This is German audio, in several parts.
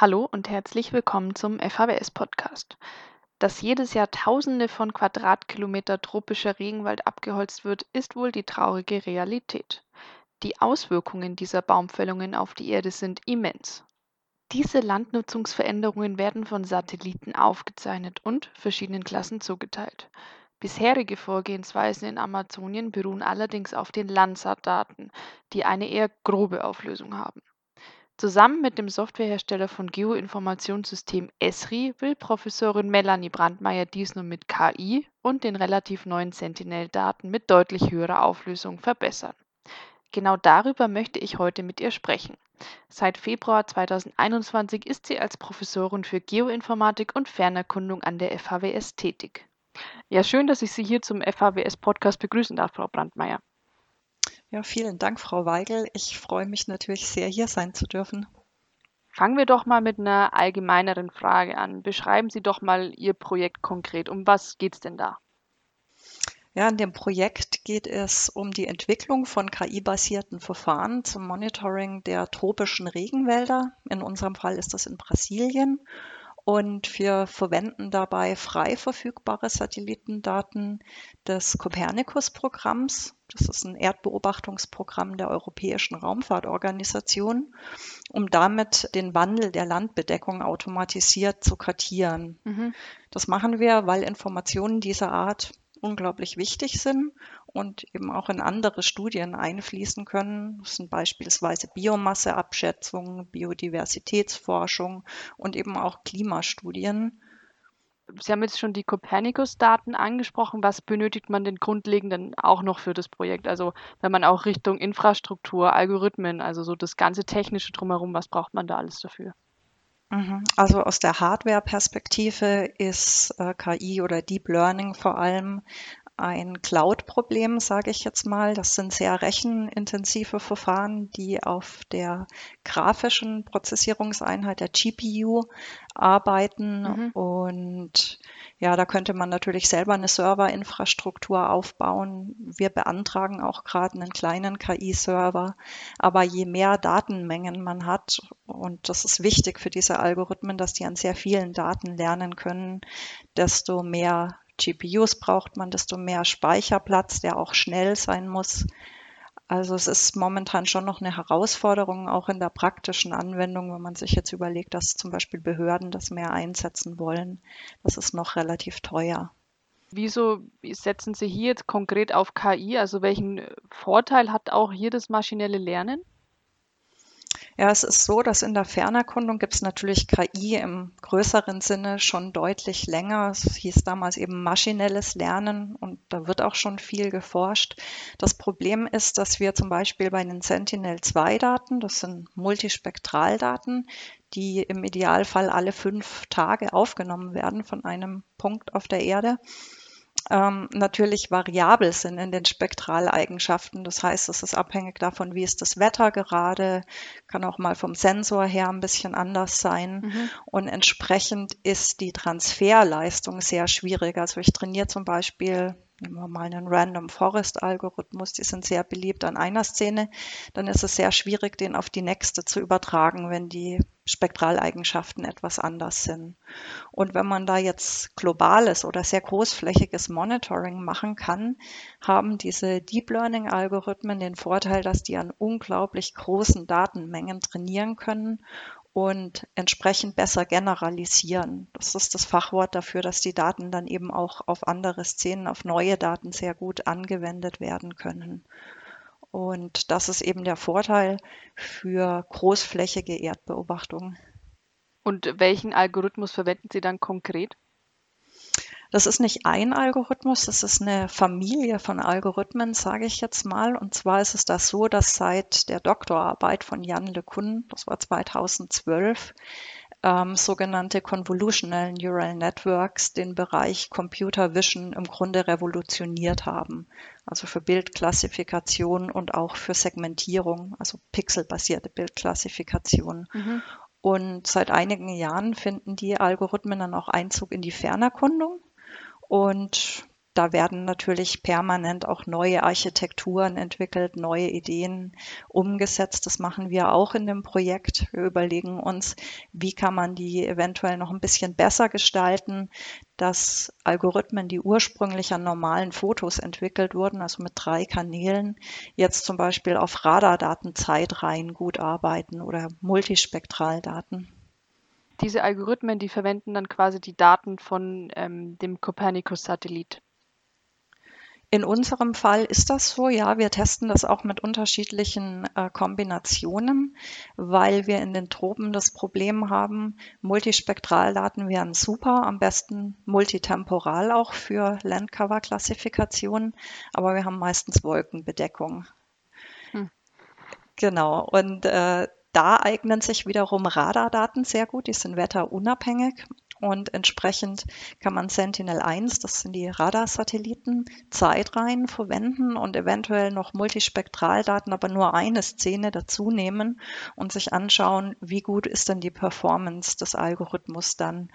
Hallo und herzlich willkommen zum FHWS-Podcast. Dass jedes Jahr Tausende von Quadratkilometer tropischer Regenwald abgeholzt wird, ist wohl die traurige Realität. Die Auswirkungen dieser Baumfällungen auf die Erde sind immens. Diese Landnutzungsveränderungen werden von Satelliten aufgezeichnet und verschiedenen Klassen zugeteilt. Bisherige Vorgehensweisen in Amazonien beruhen allerdings auf den Landsat-Daten, die eine eher grobe Auflösung haben. Zusammen mit dem Softwarehersteller von Geoinformationssystem Esri will Professorin Melanie Brandmeier dies nun mit KI und den relativ neuen Sentinel-Daten mit deutlich höherer Auflösung verbessern. Genau darüber möchte ich heute mit ihr sprechen. Seit Februar 2021 ist sie als Professorin für Geoinformatik und Fernerkundung an der FHWS tätig. Ja, schön, dass ich Sie hier zum FHWS-Podcast begrüßen darf, Frau Brandmeier. Ja, vielen Dank, Frau Weigel. Ich freue mich natürlich sehr, hier sein zu dürfen. Fangen wir doch mal mit einer allgemeineren Frage an. Beschreiben Sie doch mal Ihr Projekt konkret. Um was geht es denn da? Ja, in dem Projekt geht es um die Entwicklung von KI-basierten Verfahren zum Monitoring der tropischen Regenwälder. In unserem Fall ist das in Brasilien. Und wir verwenden dabei frei verfügbare Satellitendaten des Copernicus-Programms. Das ist ein Erdbeobachtungsprogramm der Europäischen Raumfahrtorganisation, um damit den Wandel der Landbedeckung automatisiert zu kartieren. Mhm. Das machen wir, weil Informationen dieser Art unglaublich wichtig sind und eben auch in andere Studien einfließen können. Das sind beispielsweise Biomasseabschätzung, Biodiversitätsforschung und eben auch Klimastudien. Sie haben jetzt schon die Copernicus-Daten angesprochen. Was benötigt man denn grundlegend dann auch noch für das Projekt? Also wenn man auch Richtung Infrastruktur, Algorithmen, also so das ganze Technische drumherum, was braucht man da alles dafür? Mhm. Also aus der Hardware-Perspektive ist äh, KI oder Deep Learning vor allem ein Cloud-Problem, sage ich jetzt mal. Das sind sehr rechenintensive Verfahren, die auf der grafischen Prozessierungseinheit der GPU arbeiten. Mhm. Und ja, da könnte man natürlich selber eine Serverinfrastruktur aufbauen. Wir beantragen auch gerade einen kleinen KI-Server. Aber je mehr Datenmengen man hat, und das ist wichtig für diese Algorithmen, dass die an sehr vielen Daten lernen können, desto mehr GPUs braucht man, desto mehr Speicherplatz, der auch schnell sein muss. Also es ist momentan schon noch eine Herausforderung, auch in der praktischen Anwendung, wenn man sich jetzt überlegt, dass zum Beispiel Behörden das mehr einsetzen wollen. Das ist noch relativ teuer. Wieso setzen Sie hier jetzt konkret auf KI? Also welchen Vorteil hat auch hier das maschinelle Lernen? Ja, es ist so, dass in der Fernerkundung gibt es natürlich KI im größeren Sinne schon deutlich länger. Es hieß damals eben maschinelles Lernen und da wird auch schon viel geforscht. Das Problem ist, dass wir zum Beispiel bei den Sentinel-2-Daten, das sind Multispektraldaten, die im Idealfall alle fünf Tage aufgenommen werden von einem Punkt auf der Erde, ähm, natürlich variabel sind in den Spektraleigenschaften. Das heißt, es ist abhängig davon, wie ist das Wetter gerade, kann auch mal vom Sensor her ein bisschen anders sein. Mhm. Und entsprechend ist die Transferleistung sehr schwierig. Also ich trainiere zum Beispiel nehmen wir mal einen Random Forest Algorithmus, die sind sehr beliebt an einer Szene, dann ist es sehr schwierig, den auf die nächste zu übertragen, wenn die Spektraleigenschaften etwas anders sind. Und wenn man da jetzt globales oder sehr großflächiges Monitoring machen kann, haben diese Deep Learning Algorithmen den Vorteil, dass die an unglaublich großen Datenmengen trainieren können und entsprechend besser generalisieren. Das ist das Fachwort dafür, dass die Daten dann eben auch auf andere Szenen, auf neue Daten sehr gut angewendet werden können. Und das ist eben der Vorteil für großflächige Erdbeobachtungen. Und welchen Algorithmus verwenden Sie dann konkret? Das ist nicht ein Algorithmus, das ist eine Familie von Algorithmen, sage ich jetzt mal. Und zwar ist es das so, dass seit der Doktorarbeit von Jan LeCun, das war 2012, ähm, sogenannte Convolutional Neural Networks den Bereich Computer Vision im Grunde revolutioniert haben. Also für Bildklassifikation und auch für Segmentierung, also pixelbasierte Bildklassifikation. Mhm. Und seit einigen Jahren finden die Algorithmen dann auch Einzug in die Fernerkundung. Und da werden natürlich permanent auch neue Architekturen entwickelt, neue Ideen umgesetzt. Das machen wir auch in dem Projekt. Wir überlegen uns, wie kann man die eventuell noch ein bisschen besser gestalten, dass Algorithmen, die ursprünglich an normalen Fotos entwickelt wurden, also mit drei Kanälen, jetzt zum Beispiel auf Radardaten Zeitreihen gut arbeiten oder Multispektraldaten. Diese Algorithmen, die verwenden dann quasi die Daten von ähm, dem Copernicus-Satellit. In unserem Fall ist das so, ja. Wir testen das auch mit unterschiedlichen äh, Kombinationen, weil wir in den Tropen das Problem haben, Multispektraldaten wären super, am besten multitemporal auch für Landcover-Klassifikation, aber wir haben meistens Wolkenbedeckung. Hm. Genau, und äh, da eignen sich wiederum Radardaten sehr gut, die sind wetterunabhängig und entsprechend kann man Sentinel-1, das sind die Radarsatelliten, Zeitreihen verwenden und eventuell noch Multispektraldaten, aber nur eine Szene dazu nehmen und sich anschauen, wie gut ist denn die Performance des Algorithmus dann.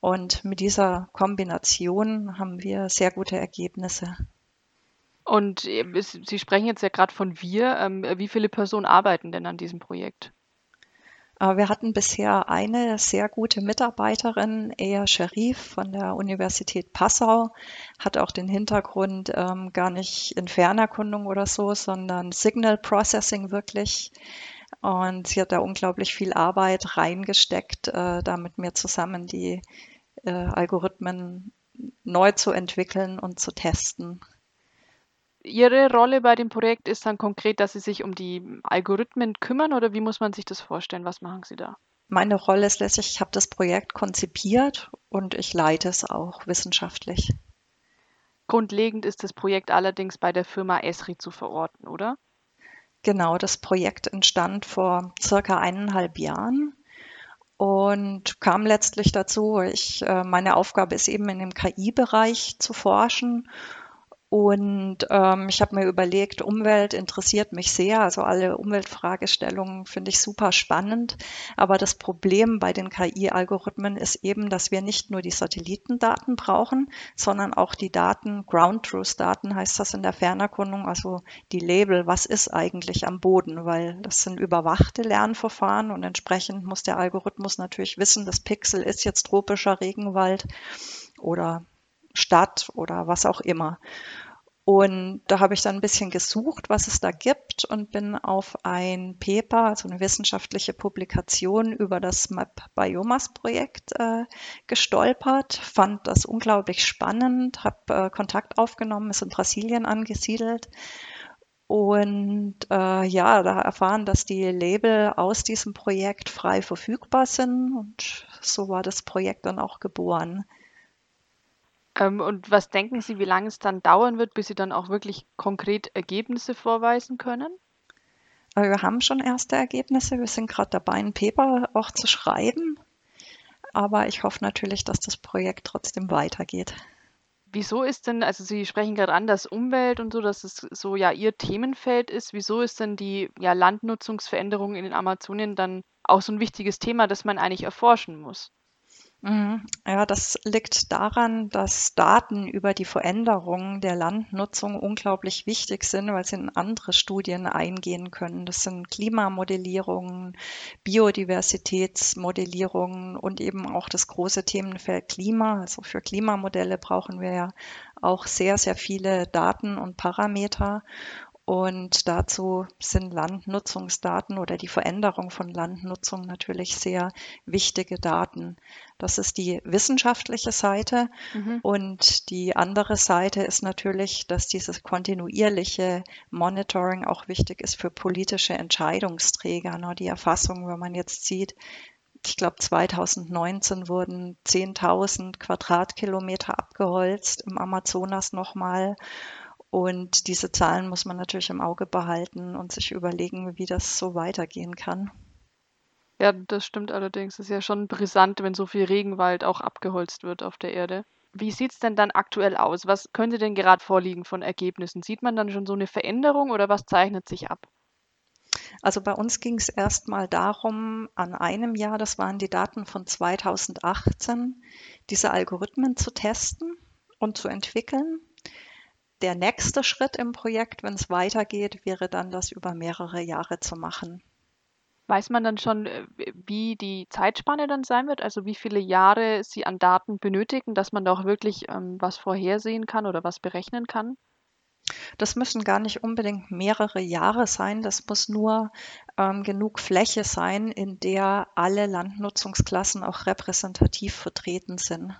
Und mit dieser Kombination haben wir sehr gute Ergebnisse. Und äh, Sie sprechen jetzt ja gerade von wir. Ähm, wie viele Personen arbeiten denn an diesem Projekt? Äh, wir hatten bisher eine sehr gute Mitarbeiterin, Ea Sharif von der Universität Passau, hat auch den Hintergrund ähm, gar nicht in Fernerkundung oder so, sondern Signal Processing wirklich. Und sie hat da unglaublich viel Arbeit reingesteckt, äh, da mit mir zusammen die äh, Algorithmen neu zu entwickeln und zu testen. Ihre Rolle bei dem Projekt ist dann konkret, dass Sie sich um die Algorithmen kümmern oder wie muss man sich das vorstellen? Was machen Sie da? Meine Rolle ist letztlich, ich habe das Projekt konzipiert und ich leite es auch wissenschaftlich. Grundlegend ist das Projekt allerdings bei der Firma Esri zu verorten, oder? Genau, das Projekt entstand vor circa eineinhalb Jahren und kam letztlich dazu, ich, äh, meine Aufgabe ist eben in dem KI-Bereich zu forschen und ähm, ich habe mir überlegt, Umwelt interessiert mich sehr. Also alle Umweltfragestellungen finde ich super spannend. Aber das Problem bei den KI-Algorithmen ist eben, dass wir nicht nur die Satellitendaten brauchen, sondern auch die Daten, Ground Truth Daten heißt das in der Fernerkundung, also die Label, was ist eigentlich am Boden, weil das sind überwachte Lernverfahren und entsprechend muss der Algorithmus natürlich wissen, das Pixel ist jetzt tropischer Regenwald oder Stadt oder was auch immer. Und da habe ich dann ein bisschen gesucht, was es da gibt und bin auf ein Paper, also eine wissenschaftliche Publikation über das Map Biomas Projekt äh, gestolpert, fand das unglaublich spannend, habe äh, Kontakt aufgenommen, ist in Brasilien angesiedelt und äh, ja, da erfahren, dass die Label aus diesem Projekt frei verfügbar sind und so war das Projekt dann auch geboren. Ähm, und was denken Sie, wie lange es dann dauern wird, bis Sie dann auch wirklich konkret Ergebnisse vorweisen können? Äh, wir haben schon erste Ergebnisse. Wir sind gerade dabei, ein Paper auch zu schreiben. Aber ich hoffe natürlich, dass das Projekt trotzdem weitergeht. Wieso ist denn, also Sie sprechen gerade an, dass Umwelt und so, dass es so ja Ihr Themenfeld ist. Wieso ist denn die ja, Landnutzungsveränderung in den Amazonien dann auch so ein wichtiges Thema, das man eigentlich erforschen muss? Mhm. Ja, das liegt daran, dass Daten über die Veränderungen der Landnutzung unglaublich wichtig sind, weil sie in andere Studien eingehen können. Das sind Klimamodellierungen, Biodiversitätsmodellierungen und eben auch das große Themenfeld Klima. Also für Klimamodelle brauchen wir ja auch sehr, sehr viele Daten und Parameter. Und dazu sind Landnutzungsdaten oder die Veränderung von Landnutzung natürlich sehr wichtige Daten. Das ist die wissenschaftliche Seite. Mhm. Und die andere Seite ist natürlich, dass dieses kontinuierliche Monitoring auch wichtig ist für politische Entscheidungsträger. Ne? Die Erfassung, wenn man jetzt sieht, ich glaube 2019 wurden 10.000 Quadratkilometer abgeholzt im Amazonas nochmal. Und diese Zahlen muss man natürlich im Auge behalten und sich überlegen, wie das so weitergehen kann. Ja, das stimmt allerdings. Es ist ja schon brisant, wenn so viel Regenwald auch abgeholzt wird auf der Erde. Wie sieht es denn dann aktuell aus? Was könnte denn gerade vorliegen von Ergebnissen? Sieht man dann schon so eine Veränderung oder was zeichnet sich ab? Also bei uns ging es erstmal darum, an einem Jahr, das waren die Daten von 2018, diese Algorithmen zu testen und zu entwickeln der nächste Schritt im Projekt, wenn es weitergeht, wäre dann, das über mehrere Jahre zu machen. Weiß man dann schon, äh, wie die Zeitspanne dann sein wird? Also wie viele Jahre Sie an Daten benötigen, dass man da auch wirklich ähm, was vorhersehen kann oder was berechnen kann? Das müssen gar nicht unbedingt mehrere Jahre sein. Das muss nur ähm, genug Fläche sein, in der alle Landnutzungsklassen auch repräsentativ vertreten sind.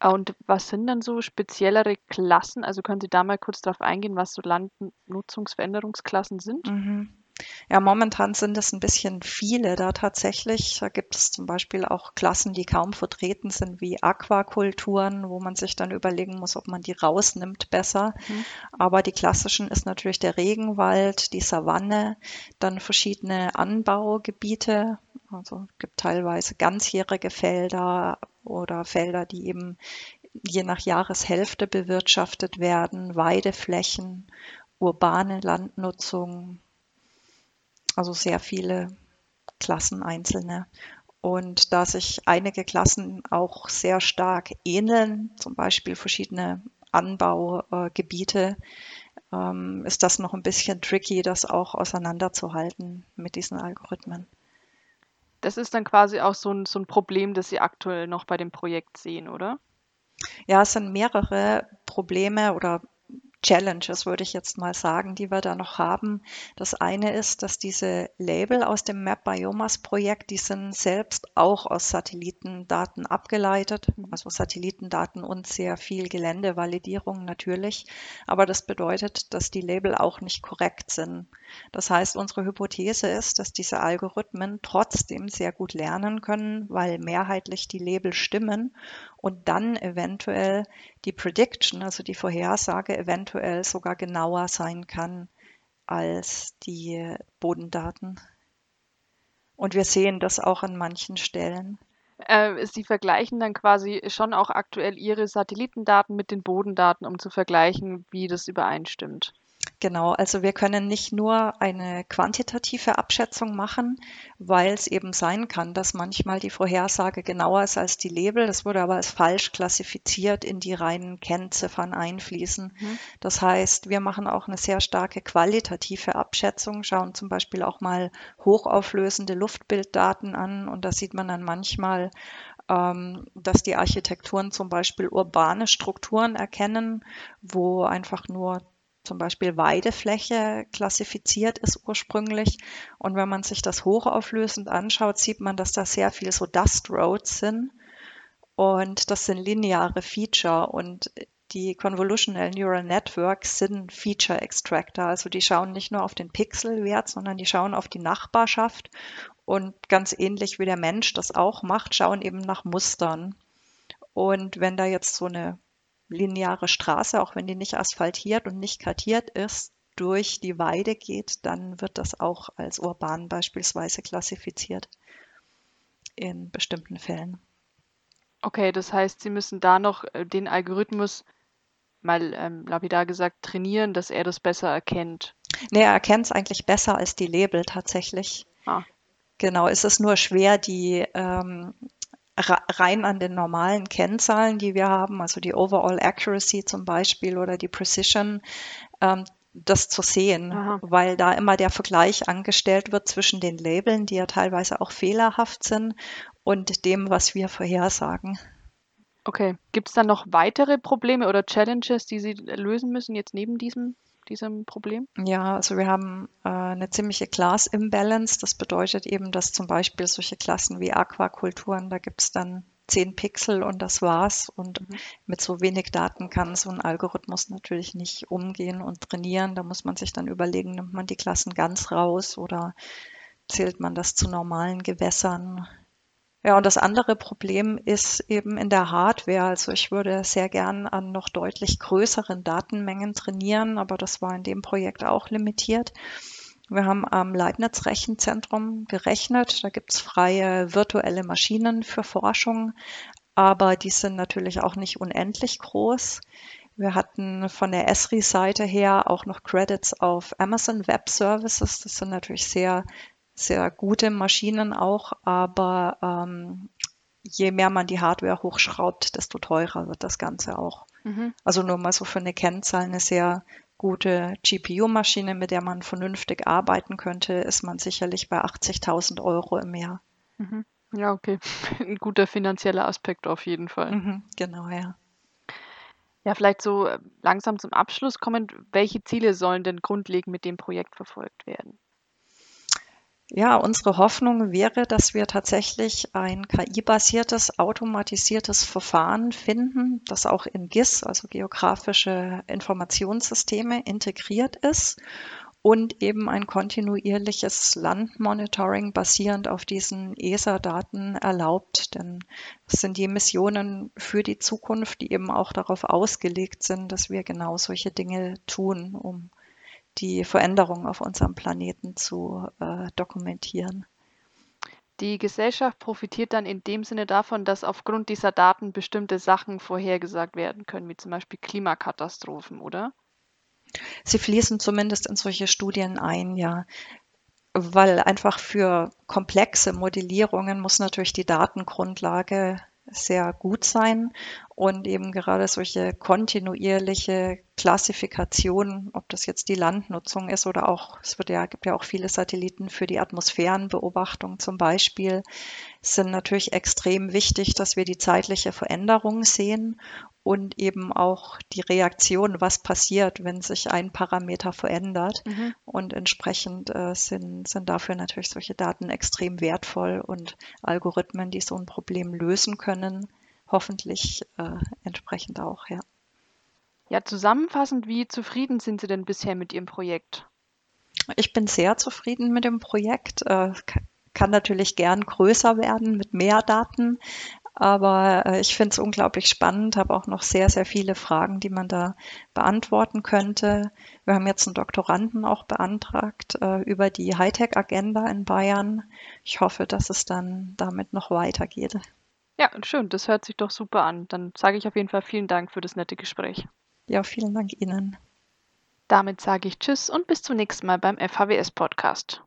Ah, und was sind dann so speziellere Klassen? Also können Sie da mal kurz darauf eingehen, was so Landnutzungsveränderungsklassen sind? Mhm. Ja, momentan sind es ein bisschen viele da tatsächlich. Da gibt es zum Beispiel auch Klassen, die kaum vertreten sind, wie Aquakulturen, wo man sich dann überlegen muss, ob man die rausnimmt besser. Mhm. Aber die klassischen ist natürlich der Regenwald, die Savanne, dann verschiedene Anbaugebiete. Also es gibt teilweise ganzjährige Felder oder Felder, die eben je nach Jahreshälfte bewirtschaftet werden, Weideflächen, urbane Landnutzung, also sehr viele Klassen einzelne. Und da sich einige Klassen auch sehr stark ähneln, zum Beispiel verschiedene Anbaugebiete, ähm, ist das noch ein bisschen tricky, das auch auseinanderzuhalten mit diesen Algorithmen. Das ist dann quasi auch so ein, so ein Problem, das Sie aktuell noch bei dem Projekt sehen, oder? Ja, es sind mehrere Probleme oder Challenges, würde ich jetzt mal sagen, die wir da noch haben. Das eine ist, dass diese Label aus dem Map Biomas Projekt, die sind selbst auch aus Satellitendaten abgeleitet, also Satellitendaten und sehr viel Geländevalidierung natürlich. Aber das bedeutet, dass die Label auch nicht korrekt sind. Das heißt, unsere Hypothese ist, dass diese Algorithmen trotzdem sehr gut lernen können, weil mehrheitlich die Label stimmen und dann eventuell die Prediction, also die Vorhersage, eventuell sogar genauer sein kann als die Bodendaten. Und wir sehen das auch an manchen Stellen. Äh, Sie vergleichen dann quasi schon auch aktuell Ihre Satellitendaten mit den Bodendaten, um zu vergleichen, wie das übereinstimmt. Genau, also wir können nicht nur eine quantitative Abschätzung machen, weil es eben sein kann, dass manchmal die Vorhersage genauer ist als die Label. Das wurde aber als falsch klassifiziert in die reinen Kennziffern einfließen. Mhm. Das heißt, wir machen auch eine sehr starke qualitative Abschätzung, schauen zum Beispiel auch mal hochauflösende Luftbilddaten an und da sieht man dann manchmal, ähm, dass die Architekturen zum Beispiel urbane Strukturen erkennen, wo einfach nur zum Beispiel Weidefläche klassifiziert ist ursprünglich. Und wenn man sich das hochauflösend anschaut, sieht man, dass da sehr viel so Dust Roads sind. Und das sind lineare Feature. Und die Convolutional Neural Networks sind Feature Extractor. Also die schauen nicht nur auf den Pixelwert, sondern die schauen auf die Nachbarschaft. Und ganz ähnlich wie der Mensch das auch macht, schauen eben nach Mustern. Und wenn da jetzt so eine lineare Straße, auch wenn die nicht asphaltiert und nicht kartiert ist, durch die Weide geht, dann wird das auch als urban beispielsweise klassifiziert in bestimmten Fällen. Okay, das heißt, Sie müssen da noch äh, den Algorithmus mal ähm, lapidar gesagt trainieren, dass er das besser erkennt. Nee, er erkennt es eigentlich besser als die Label tatsächlich. Ah. Genau, es ist nur schwer, die ähm, rein an den normalen Kennzahlen, die wir haben, also die Overall Accuracy zum Beispiel oder die Precision, ähm, das zu sehen, Aha. weil da immer der Vergleich angestellt wird zwischen den Labeln, die ja teilweise auch fehlerhaft sind, und dem, was wir vorhersagen. Okay. Gibt es dann noch weitere Probleme oder Challenges, die Sie lösen müssen jetzt neben diesem diesem Problem? Ja, also wir haben äh, eine ziemliche Class Imbalance. Das bedeutet eben, dass zum Beispiel solche Klassen wie Aquakulturen, da gibt es dann 10 Pixel und das war's. Und mhm. mit so wenig Daten kann so ein Algorithmus natürlich nicht umgehen und trainieren. Da muss man sich dann überlegen, nimmt man die Klassen ganz raus oder zählt man das zu normalen Gewässern? Ja, und das andere Problem ist eben in der Hardware. Also ich würde sehr gern an noch deutlich größeren Datenmengen trainieren, aber das war in dem Projekt auch limitiert. Wir haben am Leibniz Rechenzentrum gerechnet. Da gibt es freie virtuelle Maschinen für Forschung, aber die sind natürlich auch nicht unendlich groß. Wir hatten von der Esri-Seite her auch noch Credits auf Amazon Web Services. Das sind natürlich sehr sehr gute Maschinen auch, aber ähm, je mehr man die Hardware hochschraubt, desto teurer wird das Ganze auch. Mhm. Also nur mal so für eine Kennzahl, eine sehr gute GPU-Maschine, mit der man vernünftig arbeiten könnte, ist man sicherlich bei 80.000 Euro im Jahr. Mhm. Ja, okay. Ein guter finanzieller Aspekt auf jeden Fall. Mhm, genau, ja. Ja, vielleicht so äh, langsam zum Abschluss kommend, welche Ziele sollen denn grundlegend mit dem Projekt verfolgt werden? Ja, unsere Hoffnung wäre, dass wir tatsächlich ein KI-basiertes, automatisiertes Verfahren finden, das auch in GIS, also geografische Informationssysteme, integriert ist und eben ein kontinuierliches Landmonitoring basierend auf diesen ESA-Daten erlaubt. Denn das sind die Missionen für die Zukunft, die eben auch darauf ausgelegt sind, dass wir genau solche Dinge tun, um die Veränderungen auf unserem Planeten zu äh, dokumentieren. Die Gesellschaft profitiert dann in dem Sinne davon, dass aufgrund dieser Daten bestimmte Sachen vorhergesagt werden können, wie zum Beispiel Klimakatastrophen, oder? Sie fließen zumindest in solche Studien ein, ja. Weil einfach für komplexe Modellierungen muss natürlich die Datengrundlage sehr gut sein und eben gerade solche kontinuierliche Klassifikation, ob das jetzt die Landnutzung ist oder auch, es wird ja, gibt ja auch viele Satelliten für die Atmosphärenbeobachtung zum Beispiel, sind natürlich extrem wichtig, dass wir die zeitliche Veränderung sehen und eben auch die Reaktion, was passiert, wenn sich ein Parameter verändert. Mhm. Und entsprechend äh, sind, sind dafür natürlich solche Daten extrem wertvoll und Algorithmen, die so ein Problem lösen können, hoffentlich äh, entsprechend auch, ja. Ja, zusammenfassend, wie zufrieden sind Sie denn bisher mit Ihrem Projekt? Ich bin sehr zufrieden mit dem Projekt. Äh, kann natürlich gern größer werden mit mehr Daten, aber äh, ich finde es unglaublich spannend, habe auch noch sehr, sehr viele Fragen, die man da beantworten könnte. Wir haben jetzt einen Doktoranden auch beantragt äh, über die Hightech-Agenda in Bayern. Ich hoffe, dass es dann damit noch weitergeht. Ja, schön, das hört sich doch super an. Dann sage ich auf jeden Fall vielen Dank für das nette Gespräch. Ja, vielen Dank Ihnen. Damit sage ich Tschüss und bis zum nächsten Mal beim FHWS Podcast.